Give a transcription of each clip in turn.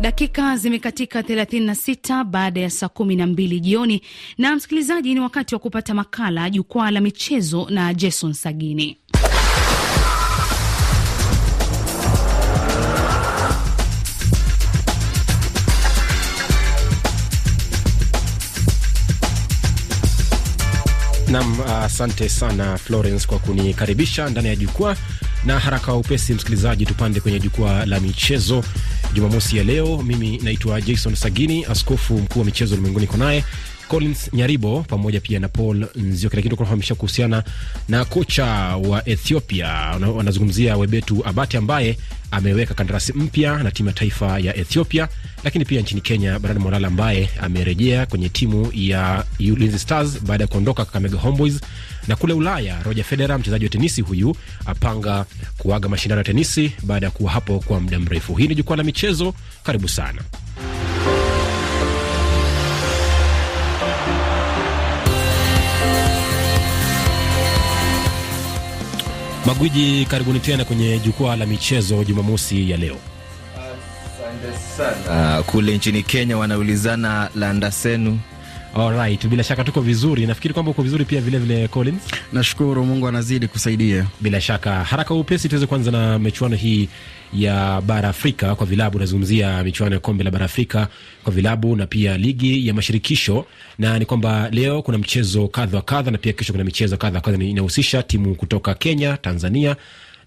Dakika zimekatika 36 baada ya saa 12 jioni. Na msikilizaji, ni wakati wa kupata makala jukwaa la michezo na Jason Sagini. Nam, asante uh, sana Florence kwa kunikaribisha ndani ya jukwaa na haraka upesi, msikilizaji, tupande kwenye jukwaa la michezo Jumamosi ya leo. Mimi naitwa Jason Sagini, askofu mkuu wa michezo ulimwenguni. Ko naye Collins Nyaribo pamoja pia na Paul Nzioki, lakini kunafahamisha kuhusiana na kocha wa Ethiopia, wanazungumzia Webetu Abati ambaye ameweka kandarasi mpya na timu ya taifa ya Ethiopia, lakini pia nchini Kenya Bernard Molala ambaye amerejea kwenye timu ya Ulinzi Stars baada ya kuondoka Kakamega Homeboys, na kule Ulaya Roger Federer mchezaji wa tenisi huyu apanga kuaga mashindano ya tenisi baada ya kuwa hapo kwa muda mrefu. Hii ni jukwaa la michezo, karibu sana. Magwiji, karibuni tena kwenye jukwaa la michezo Jumamosi ya leo. Uh, kule nchini Kenya wanaulizana landasenu Alright, bila shaka tuko vizuri. Nafikiri kwamba uko vizuri pia vile vile Collins. Nashukuru Mungu anazidi kusaidia. Bila shaka. Haraka upesi tuweze kuanza na michuano hii ya bara Afrika kwa vilabu. Nazungumzia michuano ya kombe la bara Afrika kwa vilabu na pia ligi ya mashirikisho, na ni kwamba leo kuna mchezo kadha wa kadha na pia kesho kuna michezo kadha wa kadha inahusisha timu kutoka Kenya, Tanzania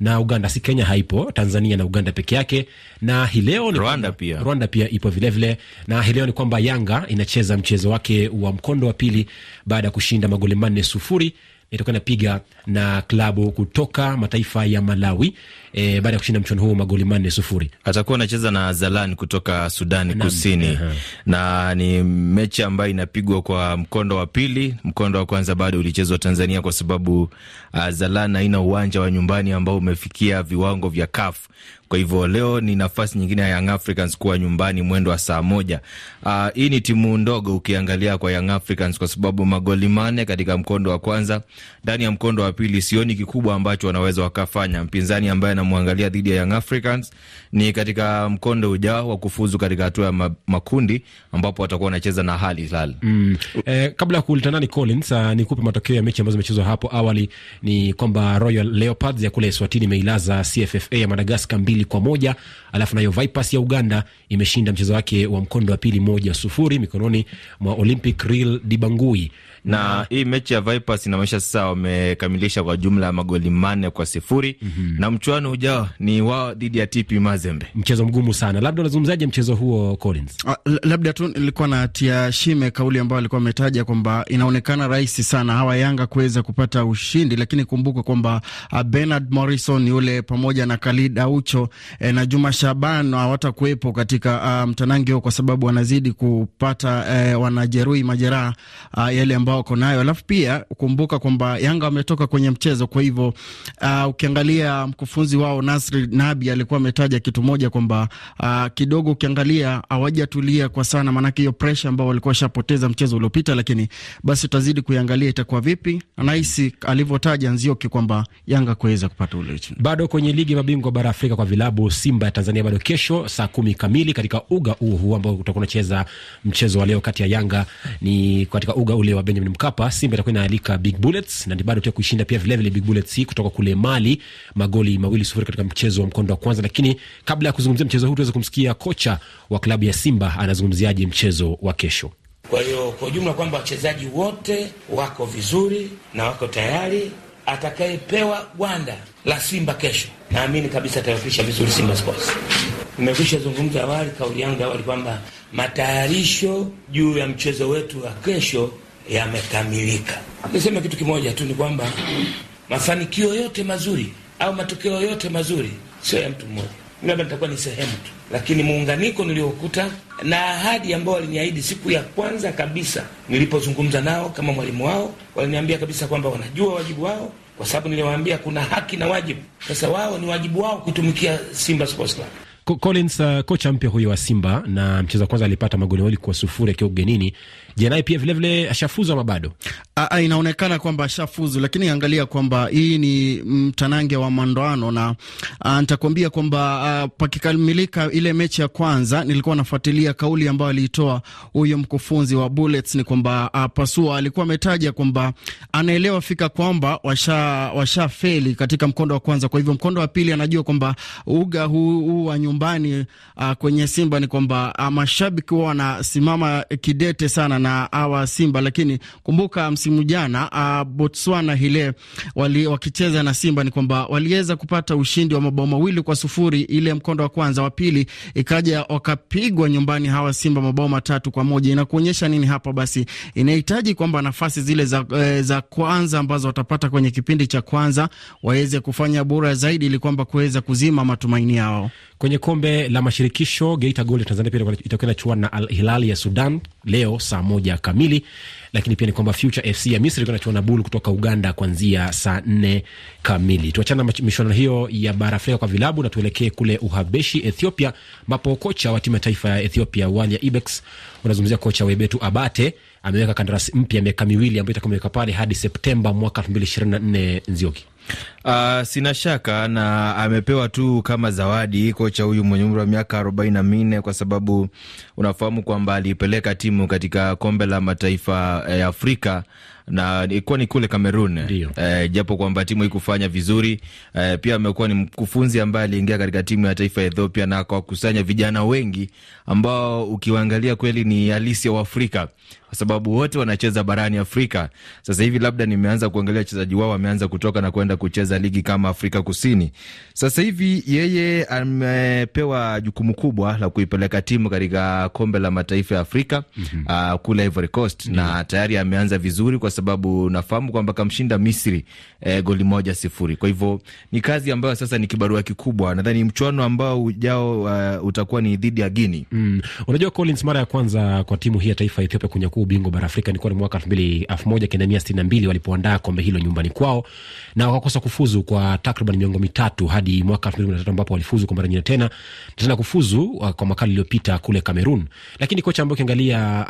na Uganda. Si Kenya haipo, Tanzania na Uganda peke yake. Na hii leo ni Rwanda pia, Rwanda pia ipo vilevile vile. Na hii leo ni kwamba Yanga inacheza mchezo wake wa mkondo wa pili baada ya kushinda magoli manne sufuri itakuwa inapiga na klabu kutoka mataifa ya Malawi e, baada ya kushinda mchuano huo magoli manne sufuri. Atakuwa anacheza na Zalan kutoka Sudani na Kusini -huh. na ni mechi ambayo inapigwa kwa mkondo wa pili. Mkondo wa kwanza bado ulichezwa Tanzania kwa sababu uh, Zalan haina uwanja wa nyumbani ambao umefikia viwango vya CAF. Kwa hivyo leo ni nafasi nyingine ya Young Africans kuwa nyumbani mwendo wa saa moja. Uh, hii ni timu ndogo ukiangalia kwa Young Africans kwa sababu magoli manne katika mkondo wa kwanza. Ndani ya mkondo wa pili sioni kikubwa ambacho wanaweza wakafanya. Mpinzani ambaye anamwangalia dhidi ya Young Africans ni katika mkondo ujao wa kufuzu katika hatua ya makundi ambapo watakuwa wanacheza na Al Hilal. Mm. Eh, kabla ya kuulitana ni Collins, uh, nikupe matokeo ya mechi ambazo zimechezwa hapo awali. Ni kwamba Royal Leopards ya kule Eswatini imeilaza CFFA ya Madagascar mbili kwa moja alafu nayo Vipers ya Uganda imeshinda mchezo wake wa mkondo wa pili moja sufuri mikononi mwa Olympic Real Dibangui na, na hii mechi ya Vipers inaonyesha sasa wamekamilisha kwa jumla ya magoli manne kwa sifuri mm -hmm. na mchuano ujao ni wao dhidi ya TP Mazembe, mchezo mgumu sana. Labda unazungumzaje mchezo huo Collins? A, labda tu nilikuwa natia shime kauli ambayo alikuwa ametaja kwamba inaonekana rahisi sana hawa Yanga kuweza kupata ushindi, lakini kumbuka kwamba uh, Bernard Morrison yule pamoja na Khalid Aucho eh, na Juma Shaban hawatakuwepo katika uh, mtanangi huo kwa sababu wanazidi kupata eh, wanajeruhi majeraha uh, yale ambao wako nayo, alafu pia ukumbuka kwamba Yanga wametoka kwenye mchezo. Kwa hivyo uh, ukiangalia mkufunzi wao Nasri Nabi alikuwa ametaja kitu moja kwamba uh, kidogo ukiangalia hawajatulia kwa sana, maanake hiyo presha ambao walikuwa washapoteza mchezo uliopita, lakini basi tutazidi kuiangalia itakuwa vipi. Anahisi alivyotaja Nzioki kwamba Yanga kuweza kupata ule ushindi. Bado kwenye ligi mabingwa bara Afrika kwa vilabu, Simba ya Tanzania bado kesho saa kumi kamili katika uga huu huu ambao utakuwa unacheza mchezo wa leo kati ya Yanga ni katika uga ule wa Benjamin Mkapa. Simba itakuwa inaalika Big Bullets na bado pia kuishinda pia vilevile Big Bullets kutoka kule Mali magoli mawili sufuri katika mchezo wa mkondo wa kwanza. Lakini kabla ya kuzungumzia mchezo huu, tuweze kumsikia kocha wa klabu ya Simba anazungumziaje mchezo wa kesho. Kwa hiyo kwa ujumla kwamba wachezaji wote wako vizuri na wako tayari. Atakayepewa gwanda la Simba kesho, naamini kabisa atawakilisha vizuri Simba Sports. Nimekwisha zungumza awali, kauli yangu awali kwamba matayarisho juu ya mchezo wetu wa kesho yamekamilika. Niseme kitu kimoja tu, ni kwamba mafanikio yote mazuri au matokeo yote mazuri sio ya mtu mmoja, labda nitakuwa ni sehemu tu, lakini muunganiko niliokuta na ahadi ambao waliniahidi siku ya kwanza kabisa nilipozungumza nao kama mwalimu wao, waliniambia kabisa kwamba wanajua wajibu wao, kwa sababu niliwaambia kuna haki na wajibu. Sasa wao ni wajibu wao kutumikia Simba Sports Club. Collins, uh, kocha mpya huyo wa Simba na mchezo wa kwanza alipata magoli mawili kwa sufuri akiwa ugenini. Je, naye pia vilevile ashafuzu ama bado? Inaonekana kwamba ashafuzu, lakini angalia kwamba hii ni mtanange wa mandoano na nitakuambia kwamba pakikamilika ile mechi ya kwanza, nilikuwa nafuatilia kauli ambayo aliitoa huyo mkufunzi wa Bullets ni kwamba Pasua alikuwa ametaja kwamba anaelewa fika kwamba washa washa feli katika mkondo wa kwanza, kwa hivyo mkondo wa pili anajua kwamba uga huu hu wa nyumbani a, kwenye Simba ni kwamba mashabiki huwa wanasimama kidete sana na awa Simba, lakini kumbuka msimu jana uh, Botswana hile wali, wakicheza na Simba ni kwamba waliweza kupata ushindi wa mabao mawili kwa sufuri ile mkondo wa kwanza. Wa pili ikaja wakapigwa nyumbani hawa Simba mabao matatu kwa moja. Inakuonyesha nini hapa? Basi inahitaji kwamba nafasi zile za, e, za kwanza ambazo watapata kwenye kipindi cha kwanza waweze kufanya bora zaidi ili kwamba kuweza kuzima matumaini yao. Kwenye kombe la mashirikisho Geita Gold Tanzania pia itakuwa inachuana na Al Hilali ya Sudan leo saa moja kamili, lakini pia ni kwamba Future FC ya Misri itakuwa inachuana na Bul kutoka Uganda kuanzia saa nne kamili. Tuachana na michuano hiyo ya bara Afrika kwa vilabu na tuelekee kule Uhabeshi, Ethiopia, ambapo kocha wa timu ya taifa ya Ethiopia Walia Ibex, unazungumzia kocha Webetu Abate ameweka kandarasi mpya miaka miwili ambayo itakuwa pale hadi Septemba mwaka elfu mbili ishirini na nne. Nzioki. Uh, sina shaka na amepewa tu kama zawadi kocha huyu mwenye umri wa miaka arobaini na minne kwa sababu unafahamu kwamba aliipeleka timu katika kombe la mataifa ya Afrika na ilikuwa ni kule Kamerun eh, japo kwamba timu ikufanya vizuri eh, pia amekuwa ni mkufunzi ambaye aliingia katika timu ya taifa ya Ethiopia na akawakusanya vijana wengi ambao ukiwaangalia kweli ni halisi ya Uafrika kwa sababu wote wanacheza barani Afrika. Sasa hivi labda nimeanza kuangalia wachezaji wao wameanza kutoka na kwenda kucheza ligi kama Afrika Kusini. Sasa hivi yeye amepewa jukumu kubwa la kuipeleka timu katika kombe la mataifa ya Afrika mm -hmm. uh, kule Ivory Coast mm -hmm. na tayari ameanza vizuri kwa sababu nafahamu kwamba kamshinda Misri eh, goli moja sifuri. Kwa hivyo ni kazi ambayo sasa ni kibarua kikubwa. Nadhani mchuano ambao ujao uh, utakuwa ni dhidi ya Guinea. Mm. Unajua Collins, mara ya kwanza kwa timu hii ya taifa ya Ethiopia kunyakua ubingwa bara Afrika ilikuwa ni mwaka elfu moja kenda mia sitini na mbili walipoandaa kombe hilo nyumbani kwao na wakakosa kufuzu kwa takriban miongo mitatu hadi mwaka elfu mbili kumi na tatu ambapo walifuzu kwa mara nyingine tena tena kufuzu kwa makala iliyopita kule Cameroon. Lakini kocha ambaye ukiangalia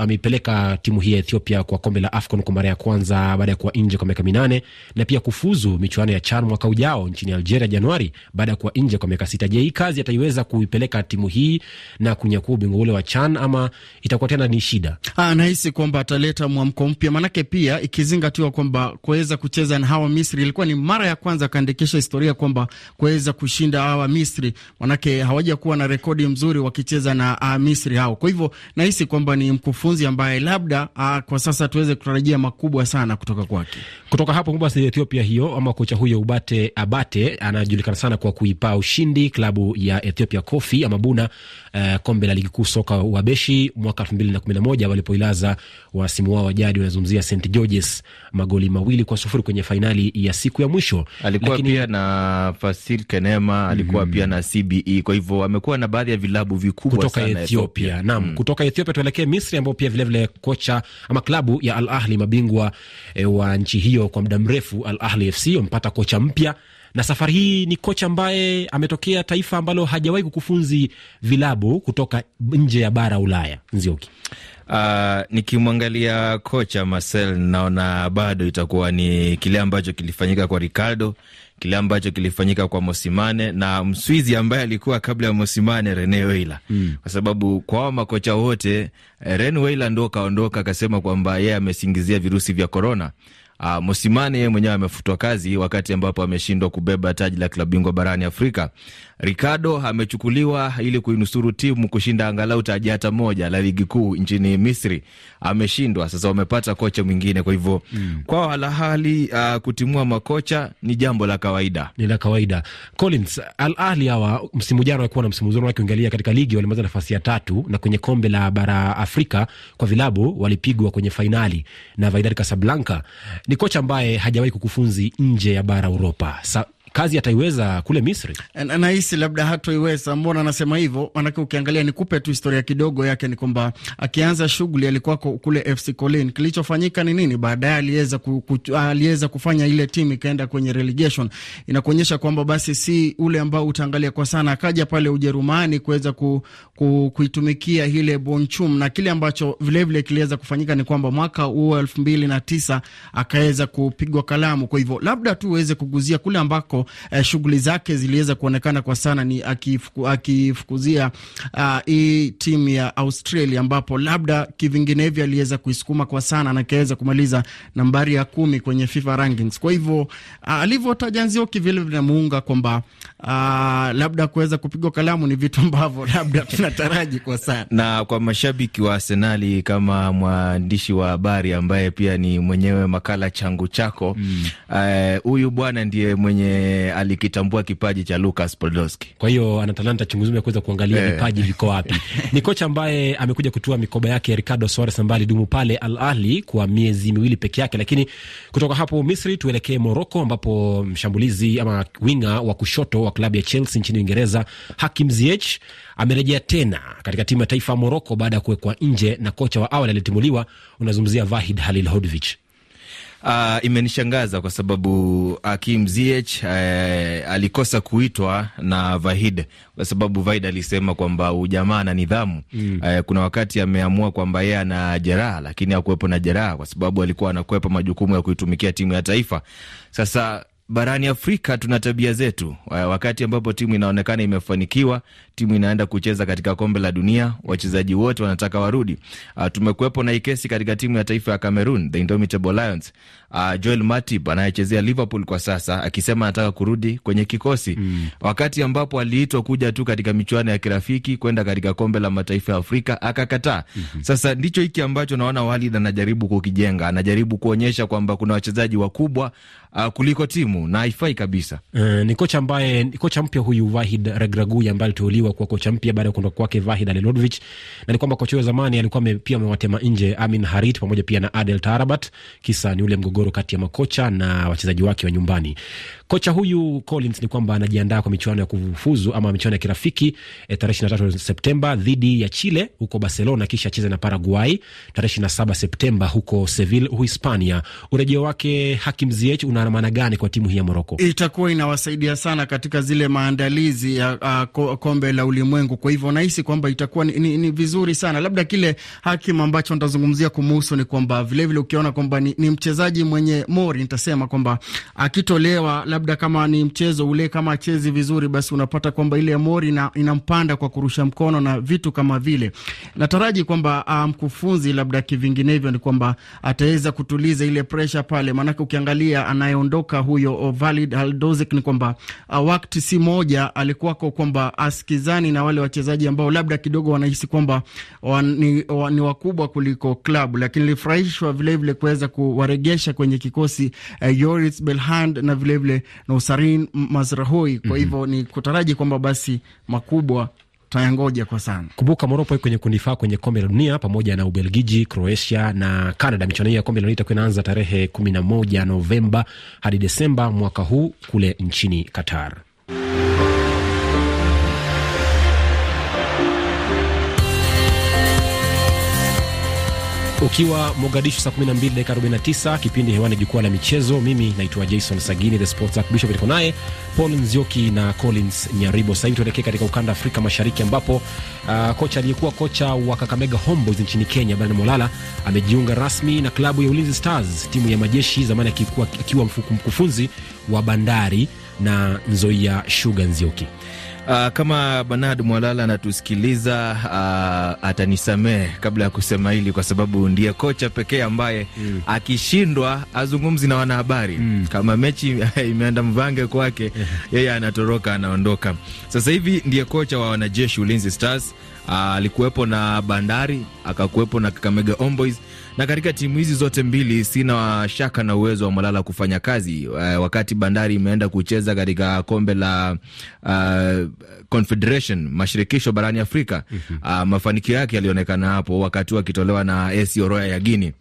ameipeleka timu hii ya Ethiopia kwa kombe la AFCON kwa mara ya kwanza baada ya kuwa nje kwa miaka minane na pia kufuzu michuano ya CHAN mwaka ujao nchini Algeria Januari baada ya kuwa nje kwa miaka sita. Je, hii kazi ataiweza kuipeleka timu hii na kunyakua ubingwa ule wa CHAN ama itakuwa tena ni shida? Nahisi kwamba ataleta mwamko mpya, manake pia ikizingatiwa kwamba kuweza kucheza na hawa Misri ilikuwa ni mara ya kwanza akaandikisha historia kwamba kuweza kushinda hawa Misri, maanake hawajakuwa na rekodi mzuri wakicheza na uh, Misri hao. Kwa hivyo nahisi kwamba ni mkufunzi ambaye labda uh, kwa sasa tuweze kutarajia makubwa sana kutoka kwake. Kutoka hapo Mombasa, Ethiopia hiyo ama kocha huyo Ubate Abate anajulikana sana kwa kuipa ushindi klabu ya Ethiopia Coffee ama Buna uh, kombe la ligi kuu soka Uhabeshi mwaka elfu mbili na kumi na moja walipoilaza wasimu wao wa jadi wanazungumzia St Georges magoli mawili kwa sufuri kwenye fainali ya siku ya mwisho. Alikuwa Lakini... pia na Fasil Kenema alikuwa mm -hmm. pia na CBE, kwa hivyo amekuwa na baadhi ya vilabu vikubwa kutoka sana Ethiopia. Naam, mm. kutoka Ethiopia tuelekee Misri ambao pia vilevile vile kocha ama klabu ya Al Ahli mabingwa e, wa nchi hiyo kwa muda mrefu Al Ahli FC wamepata kocha mpya na safari hii ni kocha ambaye ametokea taifa ambalo hajawahi kukufunzi vilabu kutoka nje ya bara Ulaya. Nzioki. Uh, nikimwangalia kocha Marcel naona bado itakuwa ni kile ambacho kilifanyika kwa Ricardo, kile ambacho kilifanyika kwa Mosimane na Mswizi ambaye alikuwa kabla ya Mosimane, Rene Weiler mm. kwa sababu kwa makocha wote Rene Weiler ndo kaondoka akasema kwamba yeye amesingizia virusi vya korona. Uh, Mosimane yeye mwenyewe amefutwa kazi wakati ambapo ameshindwa kubeba taji la klabu bingwa barani Afrika. Ricardo amechukuliwa ili kuinusuru timu kushinda angalau taji hata moja la ligi kuu nchini Misri, ameshindwa. Sasa wamepata kocha mwingine, kwa hivyo mm. kwao Al Ahly uh, kutimua makocha ni jambo la kawaida, ni la kawaida. Collins, Al Ahli hawa msimu jana walikuwa na msimu mzuri, wakiangalia katika ligi walimaliza nafasi ya tatu, na kwenye kombe la bara Afrika kwa vilabu walipigwa kwenye fainali na Wydad Casablanca. Ni kocha ambaye hajawahi kukufunzi nje ya bara Uropa. Sa, kazi ataiweza kule Misri? Nahisi labda hatoiweza. Mbona anasema hivyo? Maanake ukiangalia, nikupe tu historia kidogo yake, ni kwamba akianza shughuli alikuwa kule FC Colin. Kilichofanyika ni nini? Baadaye aliweza aliweza kufanya ile timu ikaenda kwenye relegation. Inakuonyesha kwamba basi si ule ambao utaangalia kwa sana. Akaja pale Ujerumani kuweza ku, ku, kuitumikia ile Bonchum, na kile ambacho vilevile kiliweza kufanyika ni kwamba mwaka huo elfu mbili na tisa akaweza kupigwa kalamu. Kwa hivyo labda tu uweze kuguzia kule ambako eh, shughuli zake ziliweza kuonekana kwa sana ni akifuku, akifukuzia hii uh, timu ya Australia ambapo labda kivinginevyo aliweza kuisukuma kwa sana na akaweza kumaliza nambari ya kumi kwenye FIFA rankings. Kwa hivyo uh, alivyotaja Nzioki vile vinamuunga kwamba uh, labda kuweza kupigwa kalamu ni vitu ambavyo labda tunataraji kwa sana. Na kwa mashabiki wa Arsenali, kama mwandishi wa habari ambaye pia ni mwenyewe makala changu chako huyu mm. uh, bwana ndiye mwenye alikitambua kipaji cha Lucas Podolski. Kwa hiyo ana talanta chunguzi ya kuweza kuangalia vipaji viko wapi. Ni kocha ambaye amekuja kutua mikoba yake Ricardo Soares ambaye alidumu pale Al Ahli kwa miezi miwili peke yake. Lakini kutoka hapo Misri tuelekee Moroko, ambapo mshambulizi ama winga wa kushoto wa klabu ya Chelsea nchini Uingereza Hakim Ziyech amerejea tena katika timu ya taifa ya Moroko baada ya kuwekwa nje na kocha wa awali aliyetimuliwa. Unazungumzia Vahid Halilhodovich. Uh, imenishangaza kwa sababu Hakim Ziyech uh, alikosa kuitwa na Vahid kwa sababu Vahid alisema kwamba ujamaa na nidhamu mm. Uh, kuna wakati ameamua kwamba yeye ana jeraha, lakini hakuwepo na jeraha kwa sababu alikuwa anakwepa majukumu ya kuitumikia timu ya taifa. Sasa barani Afrika tuna tabia zetu. Wakati ambapo timu inaonekana imefanikiwa, timu inaenda kucheza katika kombe la dunia, wachezaji wote wanataka warudi. Uh, tumekuwepo na ikesi katika timu ya taifa ya Cameroon, the Indomitable Lions. Uh, Joel Matip anayechezea Liverpool kwa sasa akisema anataka kurudi kwenye kikosi mm. Wakati ambapo aliitwa kuja tu katika michuano ya kirafiki kwenda katika kombe la mataifa ya Afrika akakataa. mm -hmm. Sasa ndicho hiki ambacho naona Walid anajaribu kukijenga, anajaribu kuonyesha kwamba kuna wachezaji wakubwa uh, kuliko timu na haifai kabisa. Uh, ni kocha ambaye kocha mpya huyu Vahid Regragui ambaye aliteuliwa kuwa kocha mpya baada ya kuondoka kwake Vahid Halilhodovich, na ni kwamba kocha huyo zamani alikuwa me, pia amewatema nje Amin Harit pamoja pia na Adel Tarabat. Kisa ni ule mgogoro kati ya makocha na wachezaji wake wa nyumbani. Kocha huyu Collins ni kwamba anajiandaa kwa michuano ya kufuzu ama michuano ya kirafiki e, tarehe 23 Septemba dhidi ya Chile huko Barcelona, kisha acheze na Paraguay tarehe 27 Septemba huko Seville, Uhispania. Urejeo wake Hakim Ziyech una maana gani kwa timu hii ya Moroko? Itakuwa inawasaidia sana katika zile maandalizi ya uh, kombe la ulimwengu. Kwa hivyo nahisi kwamba itakuwa ni, ni, ni vizuri sana. Labda kile Hakim ambacho nitazungumzia kumuhusu ni kwamba vilevile ukiona kwamba ni, ni mchezaji mwenye mori, nitasema kwamba akitolewa labda kama ni mchezo ule kama achezi vizuri, basi unapata kwamba ile mori na, inampanda kwa kurusha mkono na vitu kama vile. Nataraji kwamba mkufunzi um, labda kivinginevyo ni kwamba ataweza kutuliza ile presha pale, maanake ukiangalia anayeondoka huyo Valid Haldozik ni kwamba uh, wakati si moja alikuwako kwamba askizani na wale wachezaji ambao labda kidogo wanahisi kwamba ni, ni wakubwa kuliko klabu, lakini ilifurahishwa vilevile kuweza kuwaregesha kwenye kikosi uh, Yoris Belhand na vilevile Nousarin Usarin Kwa hivyo mm -hmm. ni kutaraji kwamba basi makubwa tayangoja kwa sana. Kumbuka Moroko iko kwenye kundi F kwenye kombe la dunia pamoja na Ubelgiji, Croatia na Canada. Michuano hii ya kombe la dunia itakuwa inaanza tarehe 11 Novemba hadi Desemba mwaka huu kule nchini Qatar. Ukiwa Mogadishu saa 12 dakika 49, kipindi hewani jukwaa la michezo. Mimi naitwa Jason Sagini, the sports archbishop. Niko naye Paul Nzioki na Collins Nyaribo. Sasa hivi tuelekee katika ukanda wa Afrika Mashariki ambapo uh, kocha aliyekuwa kocha wa Kakamega Homeboys nchini Kenya Brian Molala amejiunga rasmi na klabu ya Ulinzi Stars, timu ya majeshi zamani, akiwa mkufunzi wa Bandari na Nzoia Sugar. Nzioki Uh, kama Bernard Mwalala anatusikiliza uh, atanisamehe kabla ya kusema hili, kwa sababu ndiye kocha pekee ambaye mm. akishindwa azungumzi na wanahabari mm. kama mechi imeenda mvange kwake yeye anatoroka anaondoka. Sasa hivi ndiye kocha wa wanajeshi Ulinzi Stars. Alikuwepo uh, na Bandari akakuwepo na Kakamega Homeboys na katika timu hizi zote mbili sina shaka na uwezo wa Malala kufanya kazi. Uh, wakati Bandari imeenda kucheza katika kombe la uh, Confederation mashirikisho barani Afrika uh, mafanikio yake yalionekana hapo wakati akitolewa na AS Oroya ya Guinea.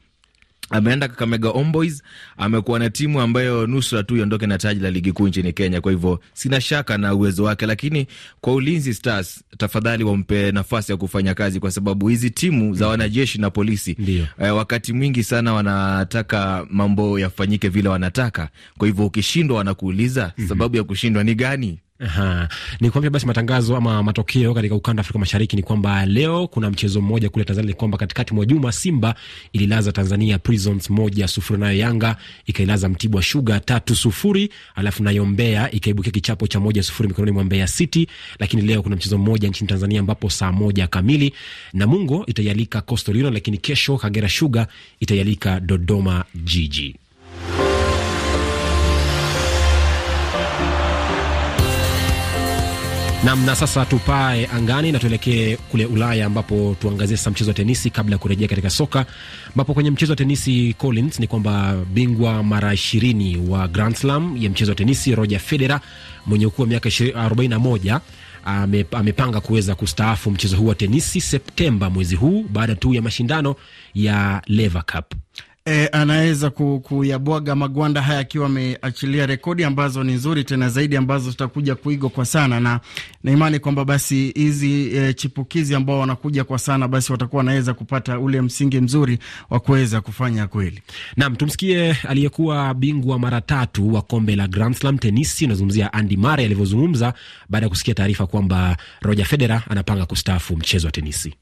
Ameenda Kakamega Homeboys, amekuwa na timu ambayo nusra tu iondoke na taji la ligi kuu nchini Kenya. Kwa hivyo sina shaka na uwezo wake, lakini kwa Ulinzi Stars tafadhali wampe nafasi ya kufanya kazi, kwa sababu hizi timu za wanajeshi na polisi eh, wakati mwingi sana wanataka mambo yafanyike vile wanataka. Kwa hivyo ukishindwa, wanakuuliza mhm. sababu ya kushindwa ni gani? Aha. Ni kwambia basi matangazo ama matokeo katika ukanda Afrika Mashariki ni kwamba leo kuna mchezo mmoja kule Tanzania, ni kwamba katikati mwa juma Simba ililaza Tanzania Prisons moja sufuri, nayo Yanga ikailaza Mtibwa Sugar tatu sufuri, alafu nayo Mbeya ikaibukia kichapo cha moja sufuri mikononi mwa Mbeya City. Lakini leo kuna mchezo mmoja nchini Tanzania ambapo saa moja kamili Namungo itaialika Coastal Union, lakini kesho Kagera Sugar itaialika Dodoma Jiji. Nam, na sasa tupae angani na tuelekee kule Ulaya ambapo tuangazie sasa mchezo wa tenisi kabla ya kurejea katika soka, ambapo kwenye mchezo wa tenisi Collins, ni kwamba bingwa mara ishirini wa Grand Slam ya mchezo wa tenisi Roger Federer mwenye ukuu wa miaka 41 amepanga kuweza kustaafu mchezo huu wa tenisi Septemba mwezi huu baada tu ya mashindano ya Lever Cup e, anaweza kuyabwaga magwanda haya akiwa ameachilia rekodi ambazo ni nzuri tena zaidi ambazo zitakuja kuigwa kwa sana, na na imani kwamba basi hizi e, chipukizi ambao wanakuja kwa sana basi watakuwa wanaweza kupata ule msingi mzuri wa kuweza kufanya kweli. Naam, tumsikie aliyekuwa bingwa mara tatu wa kombe la Grand Slam tenisi, unazungumzia Andy Murray alivyozungumza baada ya kusikia taarifa kwamba Roger Federer anapanga kustaafu mchezo wa tenisi.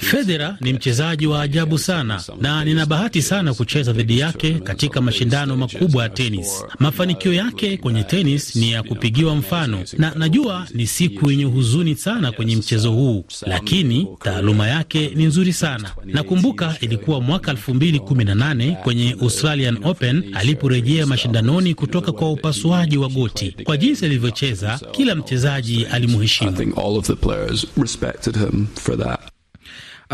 Federer ni mchezaji wa ajabu sana na nina bahati sana kucheza dhidi yake katika mashindano makubwa ya tenis. Mafanikio yake kwenye tenis ni ya kupigiwa mfano, na najua ni siku yenye huzuni sana kwenye mchezo huu, lakini taaluma yake ni nzuri sana. Nakumbuka ilikuwa mwaka 2018 kwenye Australian Open aliporejea mashindanoni kutoka kwa upasuaji wa goti. Kwa jinsi alivyocheza, kila mchezaji issue. I think all of the players respected him for that.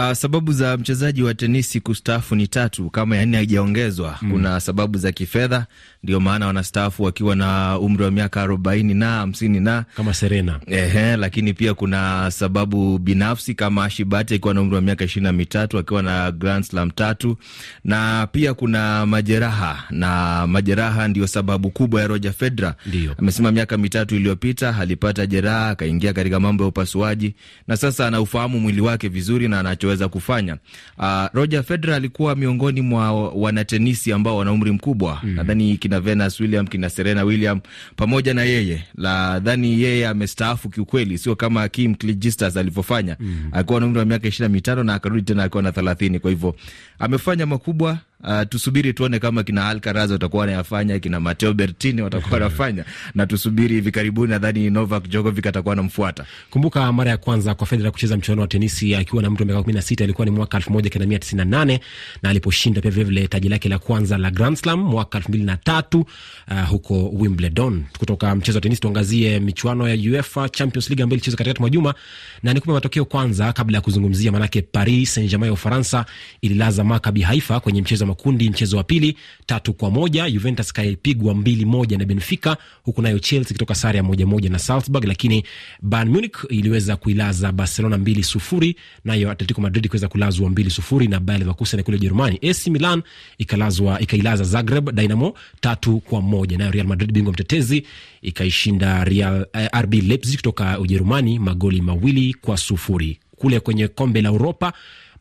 Uh, sababu za mchezaji wa tenisi kustaafu ni tatu, kama yani haijaongezwa. Mm. Kuna sababu za kifedha, ndio maana wanastaafu wakiwa na umri wa miaka arobaini na hamsini na kama Serena. Ehe, lakini pia kuna sababu binafsi kama Ashibati akiwa na umri wa miaka ishirini na mitatu akiwa na Grand Slam tatu, na pia kuna majeraha, na majeraha ndio sababu kubwa ya Roger Federer. Amesema miaka mitatu iliyopita alipata jeraha akaingia katika mambo ya upasuaji, na sasa anaufahamu mwili wake vizuri na anachoweza kufanya. Uh, Roger Federer alikuwa miongoni mwa wanatenisi ambao wana umri mkubwa mm. nadhani kina Venus William, kina Serena William pamoja na yeye. Nadhani yeye amestaafu kiukweli, sio kama Kim Clijsters alivyofanya mm. akiwa na umri wa miaka ishirini na mitano na akarudi tena akiwa na thelathini. Kwa hivyo amefanya makubwa Uh, tusubiri tuone kama kina Alcaraz watakuwa wanayafanya, kina Matteo Berrettini watakuwa wanafanya na tusubiri hivi karibuni, nadhani Novak Djokovic atakuwa anamfuata. Kumbuka mara ya kwanza kwa Federer kucheza mchuano wa tenisi akiwa na mtu wa miaka kumi na sita ilikuwa ni mwaka elfu moja kenda mia tisini na nane na aliposhinda pia vilevile taji lake la kwanza la Grand Slam mwaka elfu mbili na tatu uh, huko Wimbledon. Kutoka mchezo wa tenisi tuangazie michuano ya UEFA Champions League ambayo ilichezwa katikati mwa juma na nikupe matokeo kwanza kabla ya kuzungumzia, manake Paris Saint Germain ya Ufaransa ililaza Maccabi Haifa kwenye mchezo makundi, mchezo wa pili tatu kwa moja. Juventus kaipigwa mbili moja na Benfica, huku nayo Chelsea ikitoka sare ya moja moja na Salzburg, lakini Bayern Munich iliweza kuilaza Barcelona mbili sufuri, nayo Atletico Madrid ikaweza kulazwa mbili sufuri na Bayer Leverkusen kule Ujerumani. AC Milan ikalazwa ikailaza Zagreb Dynamo tatu kwa moja, nayo Real Madrid bingwa mtetezi ikaishinda Real eh, RB Leipzig kutoka Ujerumani magoli mawili kwa sufuri. Kule kwenye kombe la Uropa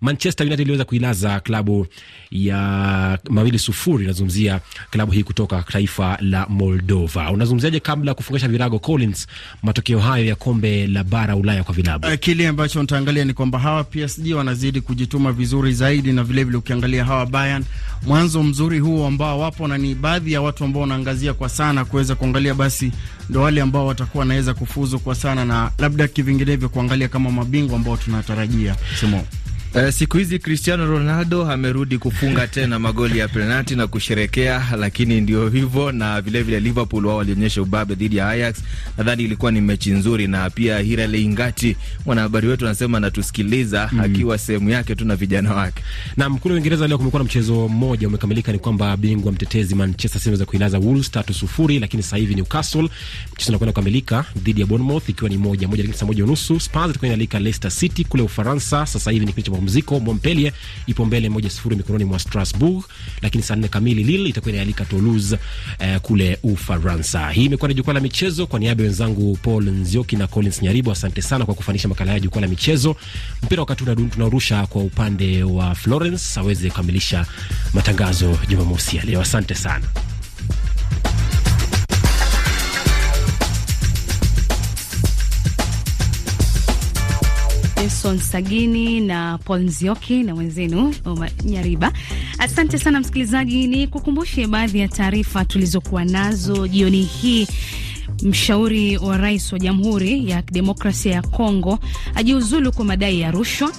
Manchester United iliweza kuilaza klabu ya mawili sufuri. Nazungumzia klabu hii kutoka taifa la Moldova. Unazungumziaje kabla ya kufungasha virago Collins, matokeo hayo ya kombe la bara Ulaya kwa vilabu? Uh, kile ambacho nitaangalia ni kwamba hawa PSG wanazidi kujituma vizuri zaidi, na vilevile vile ukiangalia hawa Bayern mwanzo mzuri huo ambao wapo na ni baadhi ya watu ambao wanaangazia kwa sana kuweza kuangalia, basi ndo wale ambao watakuwa wanaweza kufuzu kwa sana, na labda kivinginevyo kuangalia kama mabingwa ambao tunatarajia Simo. Uh, siku hizi Cristiano Ronaldo amerudi kufunga tena magoli ya penalti na kusherekea, lakini ndio hivyo. Na vilevile vile Liverpool wao walionyesha ubabe dhidi ya Ajax. Nadhani ilikuwa ni mechi nzuri, na pia Hirale Ingati mwanahabari wetu anasema anatusikiliza mm, akiwa sehemu yake tu na vijana wake. Na kule Uingereza leo kumekuwa na mchezo mmoja umekamilika, ni kwamba bingwa mtetezi Manchester City kuilaza Wolves tatu sufuri, lakini sasa hivi Newcastle mchezo unakwenda kukamilika dhidi ya Bournemouth ikiwa ni moja moja, lakini saa moja unusu Spurs itakuwa inalika Leicester City kule Ufaransa. Sasa hivi ni kilicho mapumziko. Montpellier ipo mbele moja sifuri mikononi mwa Strasbourg, lakini saa nne kamili Lille itakuwa inaalika Toulouse eh, kule Ufaransa. Hii imekuwa ni jukwaa la michezo. Kwa niaba ya wenzangu Paul Nzioki na Collins Nyaribo, asante sana kwa kufanisha makala ya jukwaa la michezo. Mpira wakati tunaurusha kwa upande wa Florence aweze kukamilisha matangazo Jumamosi ya leo. Asante sana. Jason Sagini na Paul Nzioki na wenzenu Nyariba. Asante sana msikilizaji, ni kukumbushe baadhi ya taarifa tulizokuwa nazo jioni hii. Mshauri wa rais wa Jamhuri ya Kidemokrasia ya Kongo ajiuzulu kwa madai ya rushwa.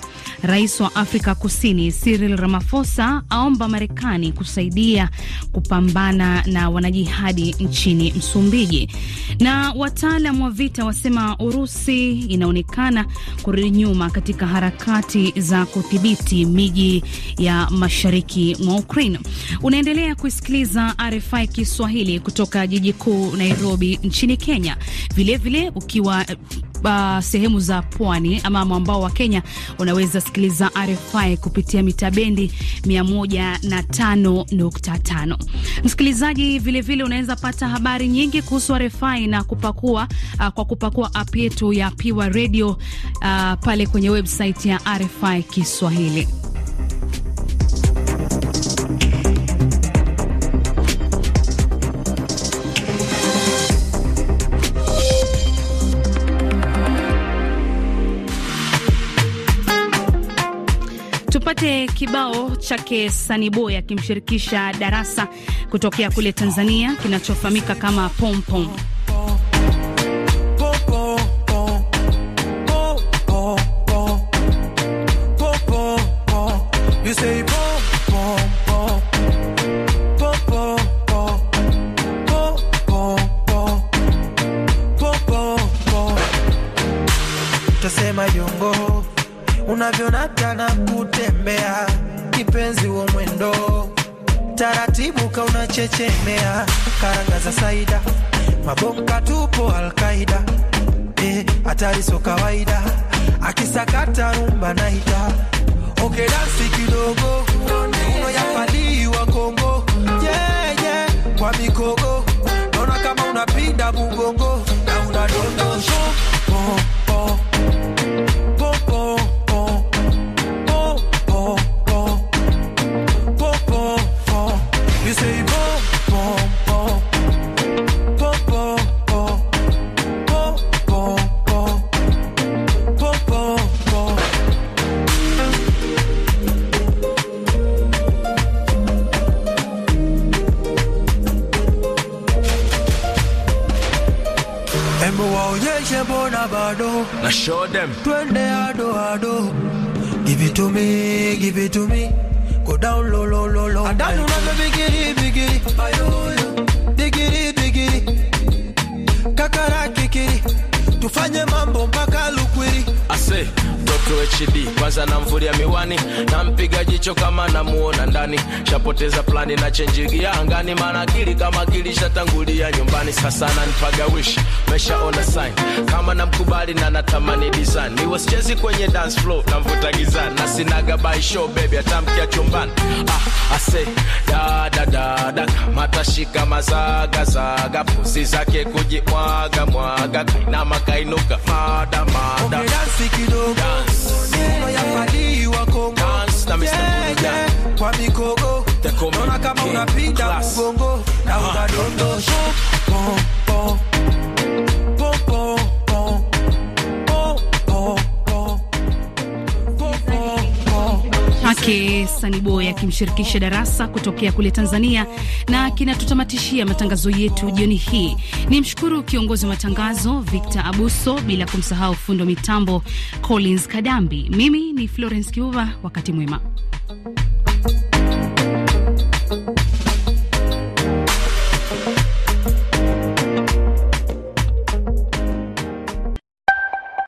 Rais wa Afrika Kusini Cyril Ramaphosa aomba Marekani kusaidia kupambana na wanajihadi nchini Msumbiji. Na wataalam wa vita wasema Urusi inaonekana kurudi nyuma katika harakati za kudhibiti miji ya mashariki mwa Ukraine. Unaendelea kusikiliza RFI Kiswahili kutoka jiji kuu Nairobi nchini Kenya, vilevile vile ukiwa Uh, sehemu za pwani ama mwambao wa Kenya unaweza sikiliza RFI kupitia mita bendi 105.5. Msikilizaji, vilevile unaweza pata habari nyingi kuhusu RFI na kupakua uh, kwa kupakua app yetu ya Piwa Radio uh, pale kwenye website ya RFI Kiswahili. Tupate kibao chake Saniboy akimshirikisha Darasa kutokea kule Tanzania kinachofahamika kama Pompom. Kaunachechemea karanga za saida, mabomka tupo Alkaida, hatari eh, so kawaida, akisakata rumba naita. Okay, dansi kidogo. Uno yapaliwa Kongo. Yeah, yeah, kwa mikogo. Naona kama unapinda mugongo na unadondosha Na show them. Twende ado ado. Give it to me, give it to me. Go down low low low low. Adanu na bigiri bigiri. Ayoyo. Bigiri bigiri. Kakara kikiri. Tufanye mambo mpaka lukwiri. Ase Toto HD kwanza namvulia miwani, nampiga jicho kama namuona ndani, shapoteza plani na chenji ya angani, maana akili kama akili shatangulia nyumbani. Sasa nanipaga wish, meshaona sign. Kama namkubali na natamani design, ni wasichezi kwenye dance floor, namvuta gizani. Na sinaga by show baby, atamkia chumbani. Ah, ase da da da da. Matashika mazaga zaga, pusi zake kujimwaga mwaga, kainama kainuka mada mada, okay, kama unapinda mgongo na unadondosha ake Saniboy akimshirikisha Darasa kutokea kule Tanzania, na kinatutamatishia matangazo yetu jioni hii. Ni mshukuru kiongozi wa matangazo Victor Abuso, bila kumsahau fundo mitambo Collins Kadambi. Mimi ni Florence Kiuva, wakati mwema.